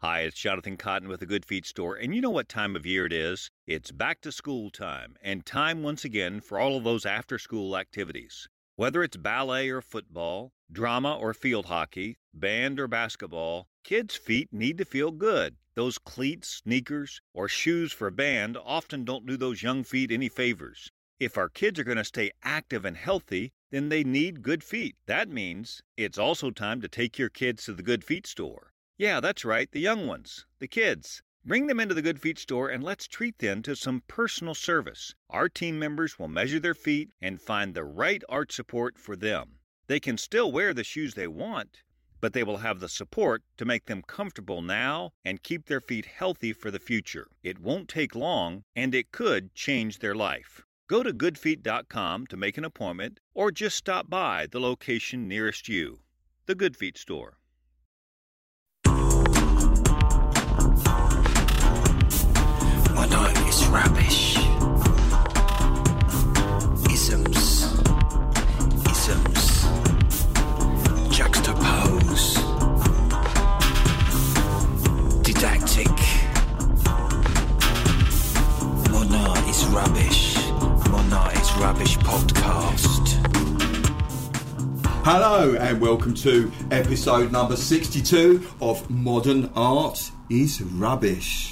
Hi, it's Jonathan Cotton with the Good Feet Store, and you know what time of year it is? It's back to school time, and time once again for all of those after school activities. Whether it's ballet or football, drama or field hockey, band or basketball, kids' feet need to feel good. Those cleats, sneakers, or shoes for band often don't do those young feet any favors. If our kids are going to stay active and healthy, then they need good feet. That means it's also time to take your kids to the Good Feet store. Yeah, that's right, the young ones, the kids. Bring them into the Good Feet store and let's treat them to some personal service. Our team members will measure their feet and find the right arch support for them. They can still wear the shoes they want, but they will have the support to make them comfortable now and keep their feet healthy for the future. It won't take long and it could change their life. Go to goodfeet.com to make an appointment or just stop by the location nearest you. The Good Feet store. Rubbish. Isms. Isms. Juxtapose. Didactic. Mona is rubbish. Mona is rubbish podcast. Hello and welcome to episode number 62 of Modern Art is Rubbish.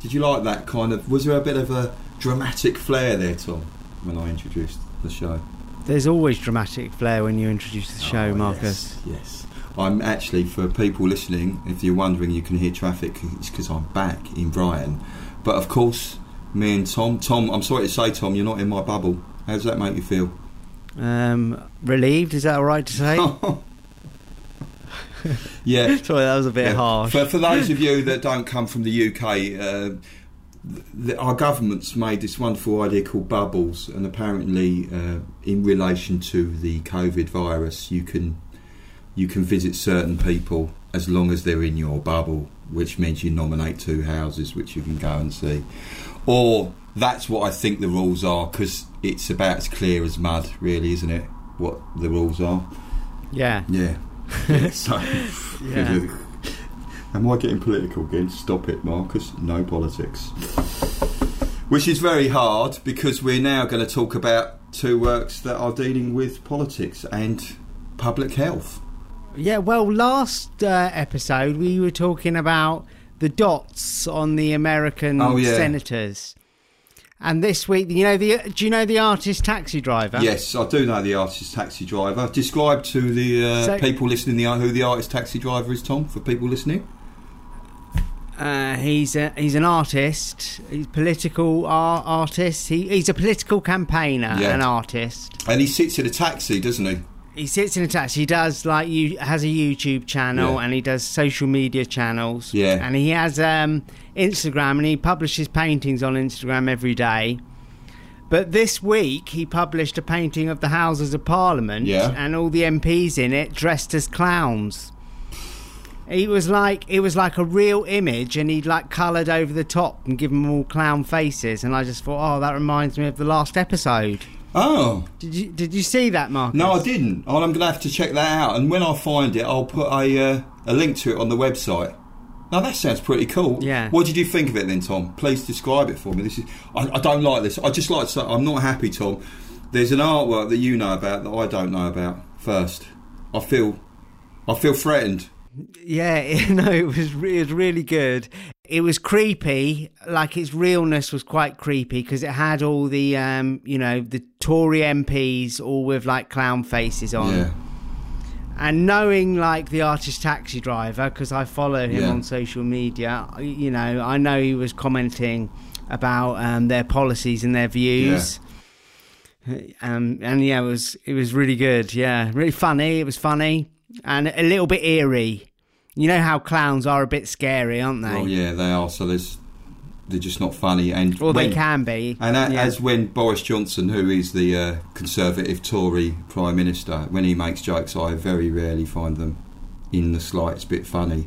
Did you like that kind of? Was there a bit of a dramatic flair there, Tom, when I introduced the show? There's always dramatic flair when you introduce the show, Oh, Marcus. Yes, yes. I'm actually, for people listening, if you're wondering, you can hear traffic, it's because I'm back in Brighton. But of course, me and Tom, Tom, I'm sorry to say, Tom, you're not in my bubble. How does that make you feel? Um, relieved, is that all right to say? yeah. Sorry, that was a bit Yeah. harsh. For, for those of you that don't come from the UK, uh, the, our government's made this wonderful idea called bubbles, and apparently, uh, in relation to the COVID virus, you can you can visit certain people as long as they're in your bubble, which means you nominate two houses which you can go and see, or that's what I think the rules are because it's about as clear as mud, really, isn't it? What the rules are? yeah. Yeah. So, Yeah. Am I getting political again? Stop it, Marcus. No politics. Which is very hard because we're now going to talk about two works that are dealing with politics and public health. Yeah, well, last uh, episode we were talking about the dots on the American Oh, yeah. senators. And this week, you know the do you know the artist taxi driver? Yes, I do know the artist taxi driver. Describe to the uh, So- people listening the, who the artist taxi driver is, Tom, for people listening. Uh, he's a, he's an artist. He's political ar- artist. He, he's a political campaigner, Yeah. an artist. And he sits in a taxi, doesn't he? He sits in a taxi. He does like you has a YouTube channel Yeah. and he does social media channels. Yeah. and he has um, Instagram and he publishes paintings on Instagram every day. But this week he published a painting of the Houses of Parliament Yeah. and all the MPs in it dressed as clowns. He was like it was like a real image, and he'd like coloured over the top and give them all clown faces. And I just thought, oh, that reminds me of the last episode. Oh, Did you did you see that, Mark? No, I didn't. Oh, I'm going to have to check that out. And when I find it, I'll put a uh, a link to it on the website. Now that sounds pretty cool. Yeah. What did you think of it then, Tom? Please describe it for me. This is. I, I don't like this. I just like to say I'm not happy, Tom. There's an artwork that you know about that I don't know about. First, I feel, I feel threatened. Yeah, no, it was re- it was really good. It was creepy, like its realness was quite creepy because it had all the um, you know, the Tory MPs all with like clown faces on. Yeah. And knowing like the artist taxi driver because I follow him Yeah. on social media, you know, I know he was commenting about um, their policies and their views. Um, and yeah, it was it was really good. Yeah, really funny. It was funny and a little bit eerie. You know how clowns are a bit scary, aren't they? Oh yeah, they are. So there's, they're just not funny. And Or they can be. And a, Yeah. as when Boris Johnson, who is the uh, Conservative Tory Prime Minister, when he makes jokes, I very rarely find them in the slightest bit funny.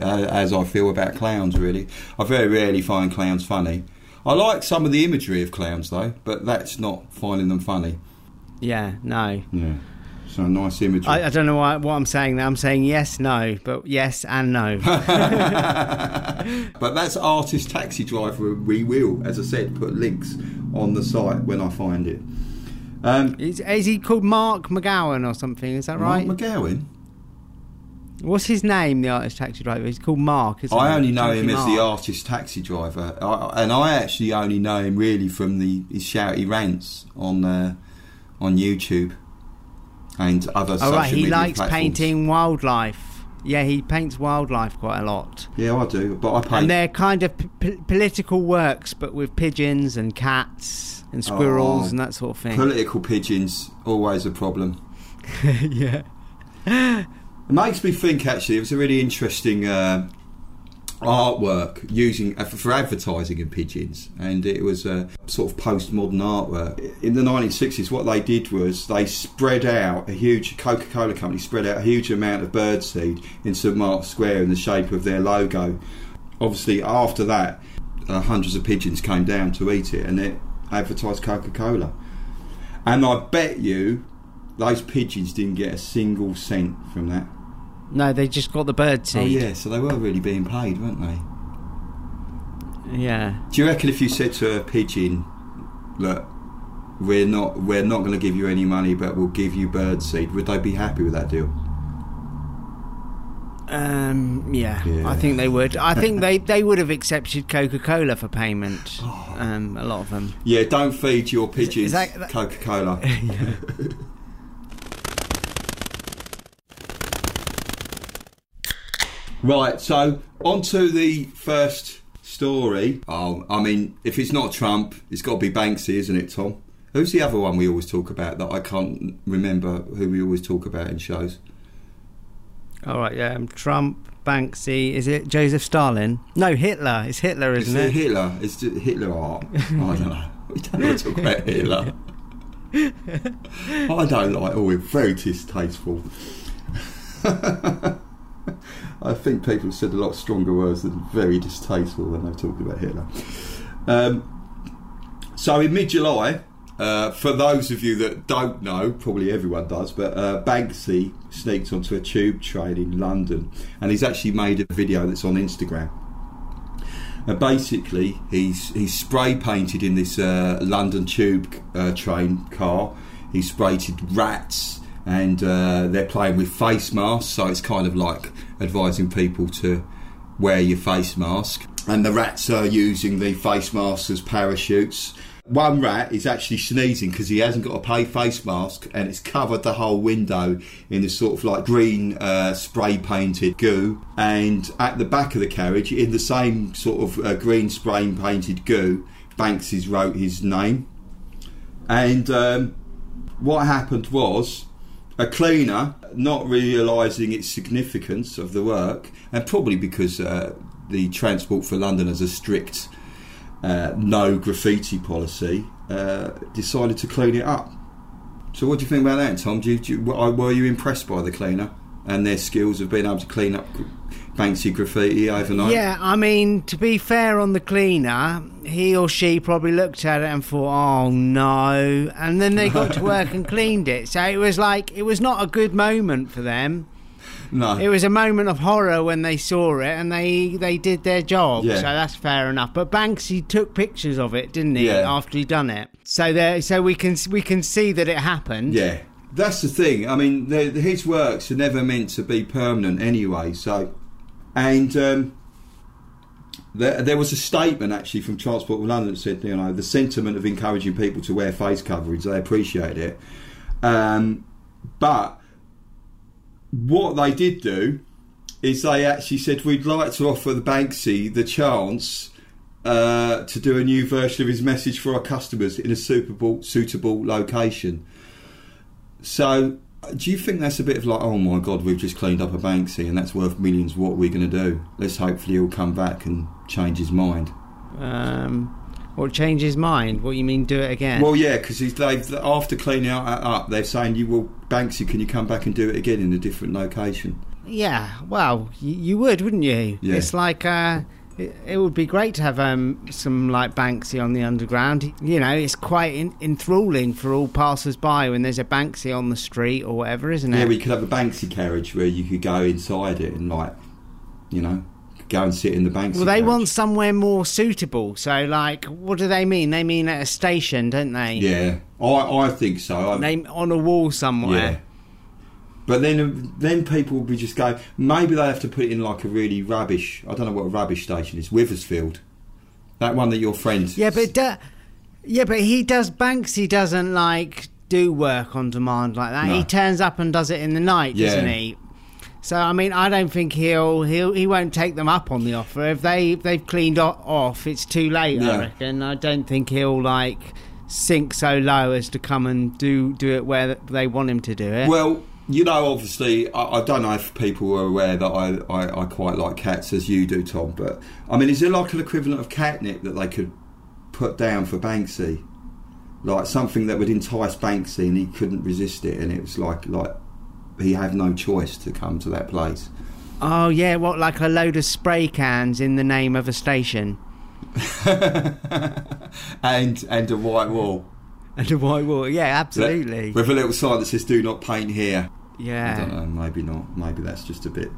As I feel about clowns, really, I very rarely find clowns funny. I like some of the imagery of clowns, though, but that's not finding them funny. Yeah, no. Yeah. So nice imagery. I, I don't know why, what I'm saying. I'm saying yes, no, but yes and no. but that's artist taxi driver. We will, as I said, put links on the site when I find it. Um, is, is he called Mark McGowan or something? Is that right? Mark McGowan. What's his name, the artist taxi driver? He's called Mark, I only know him as the artist taxi driver, I, and I actually only know him really from the his shouty rants on uh, on YouTube and other Oh, right, he likes platforms. painting wildlife. Yeah, he paints wildlife quite a lot. Yeah, I do, but I paint. And they're kind of p- p- political works, but with pigeons and cats and squirrels Oh, and that sort of thing. Political pigeons always a problem. yeah. It makes me think actually it was a really interesting uh, artwork using uh, for- advertising in pigeons, and it was a sort of postmodern artwork. In the 1960s, what they did was they spread out a huge Coca-Cola company spread out a huge amount of birdseed in St Mark's Square in the shape of their logo. Obviously, after that, uh, hundreds of pigeons came down to eat it, and it advertised Coca-Cola. And I bet you those pigeons didn't get a single cent from that. No, they just got the bird seed. Oh yeah, so they were really being paid, weren't they? yeah. Do you reckon if you said to a pigeon, "Look, we're not we're not going to give you any money, but we'll give you bird seed," would they be happy with that deal? Um, yeah, Yeah. I think they would. I think they, they would have accepted Coca Cola for payment. Oh. Um, a lot of them. Yeah, don't feed your pigeons is that- that- Coca Cola. right, so on to the first story. Oh, I mean, if it's not Trump, it's got to be Banksy, isn't it, Tom? Who's the other one we always talk about that I can't remember who we always talk about in shows? All right, yeah. um, Trump, Banksy. Is it Joseph Stalin? No, Hitler. It's Hitler, Is isn't it it? Hitler? Is it Hitler art? I don't know. We don't want to talk about Hitler. I don't like. Oh, we're very distasteful. I think people have said a lot stronger words than very distasteful when they've talked about Hitler. Um, so in mid-July, uh, for those of you that don't know, probably everyone does, but uh, Banksy sneaked onto a tube train in London, and he's actually made a video that's on Instagram. Basically, he's he's spray painted in this uh, London Tube uh, train car. He's sprayed rats, and uh, they're playing with face masks. So it's kind of like advising people to wear your face mask. And the rats are using the face masks as parachutes. One rat is actually sneezing because he hasn't got a pay face mask and it's covered the whole window in this sort of like green uh, spray painted goo. And at the back of the carriage, in the same sort of uh, green spray painted goo, Banksy wrote his name. And um, what happened was a cleaner, not realising its significance of the work, and probably because uh, the Transport for London has a strict uh, no graffiti policy, uh, decided to clean it up. So, what do you think about that, Tom? Do you, do you, were were you impressed by the cleaner and their skills of being able to clean up Banksy graffiti overnight? Yeah, I mean, to be fair on the cleaner, he or she probably looked at it and thought, oh no. And then they got to work and cleaned it. So it was like, it was not a good moment for them. No. It was a moment of horror when they saw it and they, they did their job. Yeah. So that's fair enough. But Banksy took pictures of it, didn't he, Yeah. after he'd done it? So there, so we can we can see that it happened. Yeah, that's the thing. I mean, the, his works are never meant to be permanent anyway. So, and um, there, there was a statement actually from Transport for London that said, you know, the sentiment of encouraging people to wear face coverage, they appreciate it. Um, but what they did do is they actually said, we'd like to offer the Banksy the chance uh, to do a new version of his message for our customers in a suitable suitable location. So, do you think that's a bit of like, oh my god, we've just cleaned up a Banksy and that's worth millions? What are we going to do? Let's hopefully he'll come back and change his mind. Um, or change his mind. What you mean, do it again? Well, yeah, because they've after cleaning out up, they're saying, "You will Banksy, can you come back and do it again in a different location?" Yeah, well, you, you would, wouldn't you? Yeah. It's like uh, It, it would be great to have um, some like Banksy on the underground. You know, it's quite in, enthralling for all passers-by when there's a Banksy on the street or whatever, isn't it? Yeah, we could have a Banksy carriage where you could go inside it and like, you know, go and sit in the Banksy. well, they want somewhere more suitable. So, like, what do they mean? They mean at a station, don't they? Yeah, I I think so. I, They on a wall somewhere. But then, then people will be just going. Maybe they have to put it in like a really rubbish. I don't know what a rubbish station is. Withersfield, that one that your friend. Yeah, but do, yeah, but he does. Banksy doesn't like do work on demand like that. No. He turns up and does it in the night, Yeah. doesn't he? So I mean, I don't think he'll he'll he won't take them up on the offer if they if they've cleaned off. It's too late. I reckon. I don't think he'll like sink so low as to come and do do it where they want him to do it. Well, you know, obviously, I, I don't know if people are aware that I, I, I quite like cats as you do, Tom. But I mean, is there like an equivalent of catnip that they could put down for Banksy, like something that would entice Banksy and he couldn't resist it, and it was like like he had no choice to come to that place. oh yeah, what like a load of spray cans in the name of a station and and a white wall. and a white wall. Yeah, absolutely. With a little sign that says "Do not paint here." I Yeah. don't know. Maybe not. Maybe that's just a bit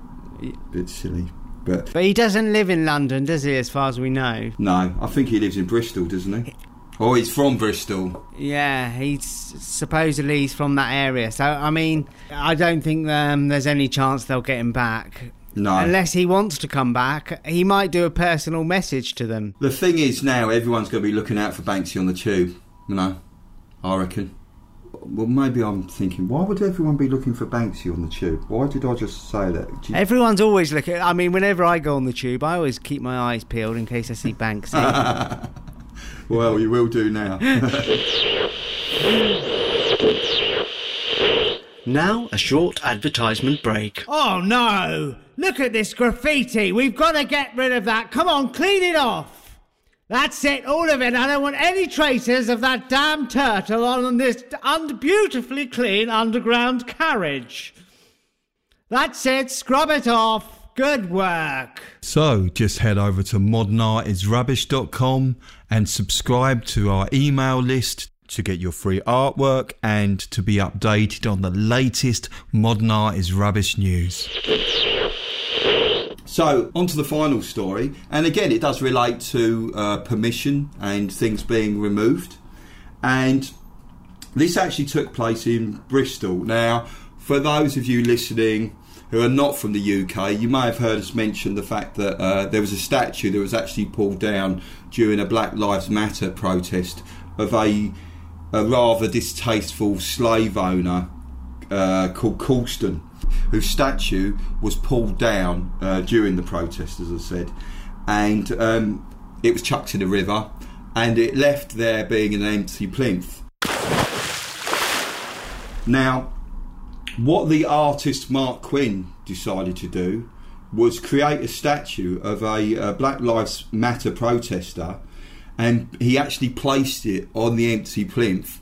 bit silly. But But he doesn't live in London, does he? As far as we know. no, I think he lives in Bristol, doesn't he? Oh, he's from Bristol. Yeah, he's supposedly he's from that area. So I mean, I don't think um, there's any chance they'll get him back. No. Unless he wants to come back, he might do a personal message to them. The thing is now everyone's going to be looking out for Banksy on the tube. You know, I reckon. Well, maybe I'm thinking, why would everyone be looking for Banksy on the tube? Why did I just say that? You- Everyone's always looking. I mean, whenever I go on the tube, I always keep my eyes peeled in case I see Banksy. well, you will do now. Now, a short advertisement break. oh no! Look at this graffiti. We've got to get rid of that. Come on, clean it off. That's it, all of it. I don't want any traces of that damn turtle on this un- beautifully clean underground carriage. That's it, scrub it off. Good work. So just head over to modernartisrubbish.com and subscribe to our email list to get your free artwork and to be updated on the latest Modern Art is Rubbish news. So, on to the final story. And again, it does relate to uh, permission and things being removed. And this actually took place in Bristol. Now, for those of you listening who are not from the UK, you may have heard us mention the fact that uh, there was a statue that was actually pulled down during a Black Lives Matter protest of a, a rather distasteful slave owner uh, called Colston, whose statue was pulled down uh, during the protest, as I said, and um, it was chucked in the river, and it left there being an empty plinth. Now, what the artist Marc Quinn decided to do was create a statue of a, uh Black Lives Matter protester, and he actually placed it on the empty plinth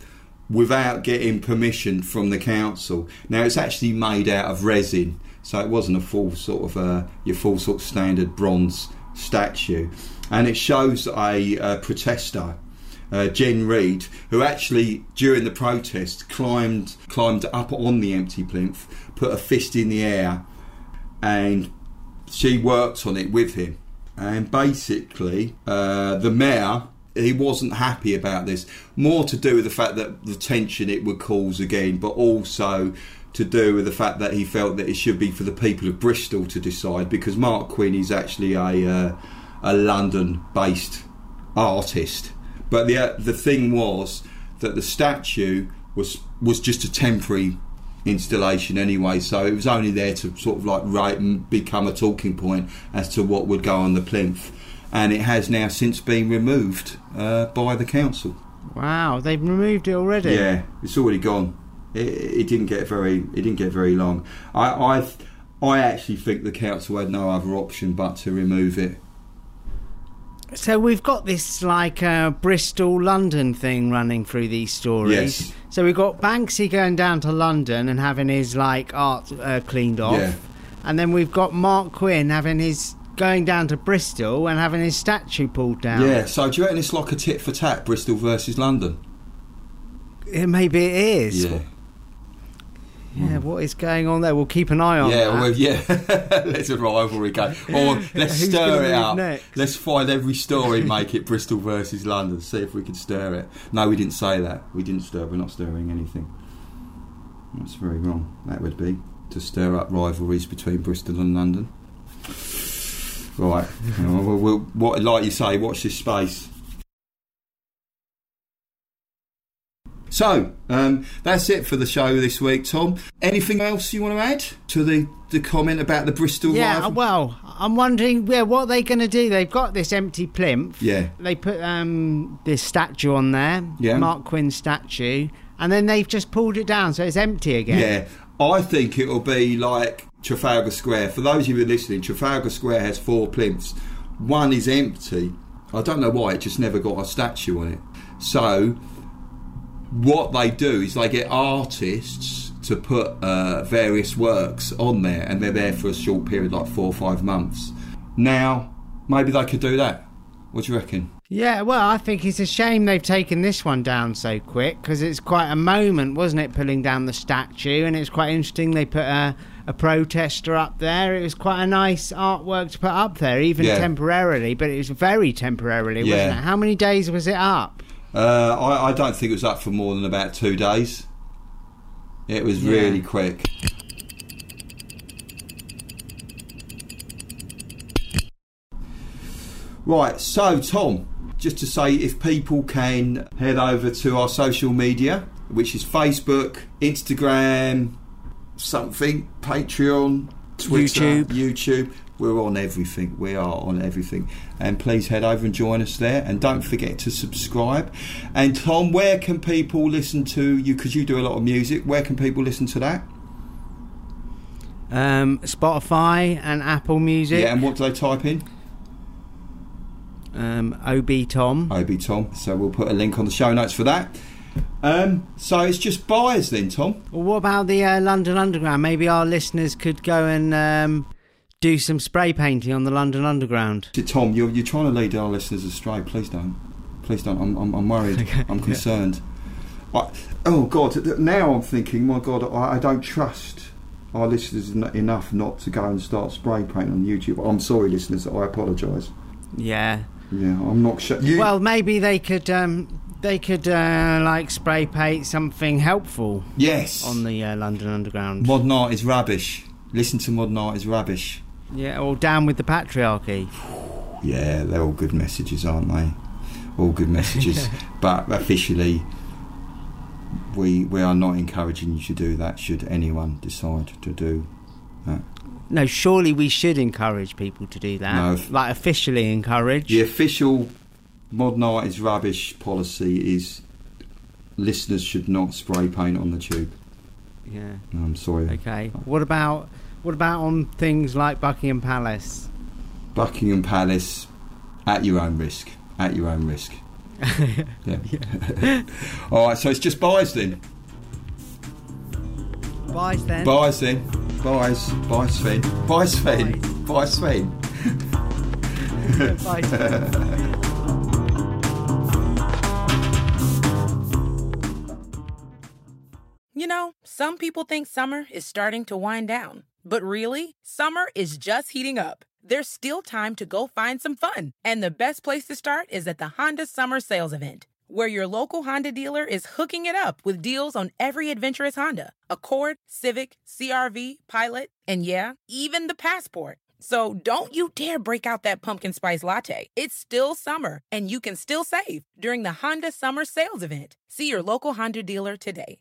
without getting permission from the council. Now it's actually made out of resin, so it wasn't a full sort of uh, your full sort of standard bronze statue, and it shows a, uh protester. Uh, Jen Reid, who actually during the protest climbed climbed up on the empty plinth, put a fist in the air, and she worked on it with him. And basically, uh, the mayor he wasn't happy about this. More to do with the fact that the tension it would cause again, but also to do with the fact that he felt that it should be for the people of Bristol to decide because Marc Quinn is actually a uh, a London-based artist. But the uh, the thing was that the statue was was just a temporary installation anyway, so it was only there to sort of like write and become a talking point as to what would go on the plinth, and it has now since been removed uh, by the council. Wow, they've removed it already. Yeah, it's already gone. It, it didn't get very. It didn't get very long. I, I, I actually think the council had no other option but to remove it. So we've got this like uh, Bristol London thing running through these stories. Yes. So we've got Banksy going down to London and having his like art uh, cleaned off, Yeah. and then we've got Marc Quinn having his going down to Bristol and having his statue pulled down. Yeah. So do you reckon it's like a tit for tat, Bristol versus London? Yeah, maybe it is. Yeah. Yeah, hmm. what is going on there? We'll keep an eye on Yeah, that. well, yeah. Let's a rivalry go. Or let's stir it up. next? Let's find every story, make it Bristol versus London. See if we can stir it. No, we didn't say that. We didn't stir. We're not stirring anything. That's very wrong. That would be to stir up rivalries between Bristol and London. Right. Well, we'll, we'll, what, like you say, watch this space. So, um, that's it for the show this week, Tom. Anything else you want to add to the, the comment about the Bristol Yeah, rival- well, I'm wondering, yeah, what are they going to do? They've got this empty plinth. Yeah. They put um, this statue on there, Yeah. Marc Quinn's statue, and then they've just pulled it down, so it's empty again. Yeah, I think it'll be like Trafalgar Square. For those of you who are listening, Trafalgar Square has four plinths. One is empty. I don't know why, it just never got a statue on it. So, what they do is they get artists to put uh, various works on there, and they're there for a short period, like four or five months. Now, maybe they could do that. What do you reckon? Yeah, well, I think it's a shame they've taken this one down so quick because it's quite a moment, wasn't it, pulling down the statue? And it's quite interesting they put a, a protester up there. It was quite a nice artwork to put up there, even Yeah. temporarily, but it was very temporarily, Yeah. wasn't it? How many days was it up? Uh, I, I don't think it was up for more than about two days. It was Yeah. really quick. Right, so Tom, just to say if people can head over to our social media, which is Facebook, Instagram, something, Patreon, Twitter, YouTube. YouTube. We're on everything. We are on everything. And please head over and join us there. And don't forget to subscribe. And Tom, where can people listen to you? Because you do a lot of music. Where can people listen to that? Um, Spotify and Apple Music. Yeah, and what do they type in? Um, OB Tom. OB Tom. So we'll put a link on the show notes for that. Um, so it's just buyers then, Tom. Well, what about the uh, London Underground? Maybe our listeners could go and um, do some spray painting on the London Underground. Tom, you're, you're trying to lead our listeners astray. Please don't. Please don't. I'm, I'm, I'm worried. I'm concerned. I, oh, God. Now I'm thinking, my God, I, I don't trust our listeners en- enough not to go and start spray painting on YouTube. I'm sorry, listeners. I apologise. Yeah. Yeah, I'm not sure. You, Well, maybe they could um, they could uh, like spray paint something helpful yes. on the uh, London Underground. Modern art is rubbish. Listen to modern art is rubbish. Yeah, or down with the patriarchy. Yeah, they're all good messages, aren't they? All good messages. but officially, we we are not encouraging you to do that. Should anyone decide to do that, No, surely we should encourage people to do that. No, like officially encourage. the official modern art is rubbish policy is listeners should not spray paint on the tube. Yeah. No, I'm sorry. Okay. What about what about on things like Buckingham Palace? Buckingham Palace, at your own risk. At your own risk. yeah. all right. So it's just buys then. Buys then. Buys then. Buys. Buy Sven. Buy Sven. Buy Sven. Bye. You some people think summer is starting to wind down. But really, summer is just heating up. There's still time to go find some fun. And the best place to start is at the Honda Summer Sales Event, where your local Honda dealer is hooking it up with deals on every adventurous Honda Accord, Civic, CRV, Pilot, and yeah, even the Passport. So don't you dare break out that pumpkin spice latte. It's still summer, and you can still save during the Honda Summer Sales Event. See your local Honda dealer today.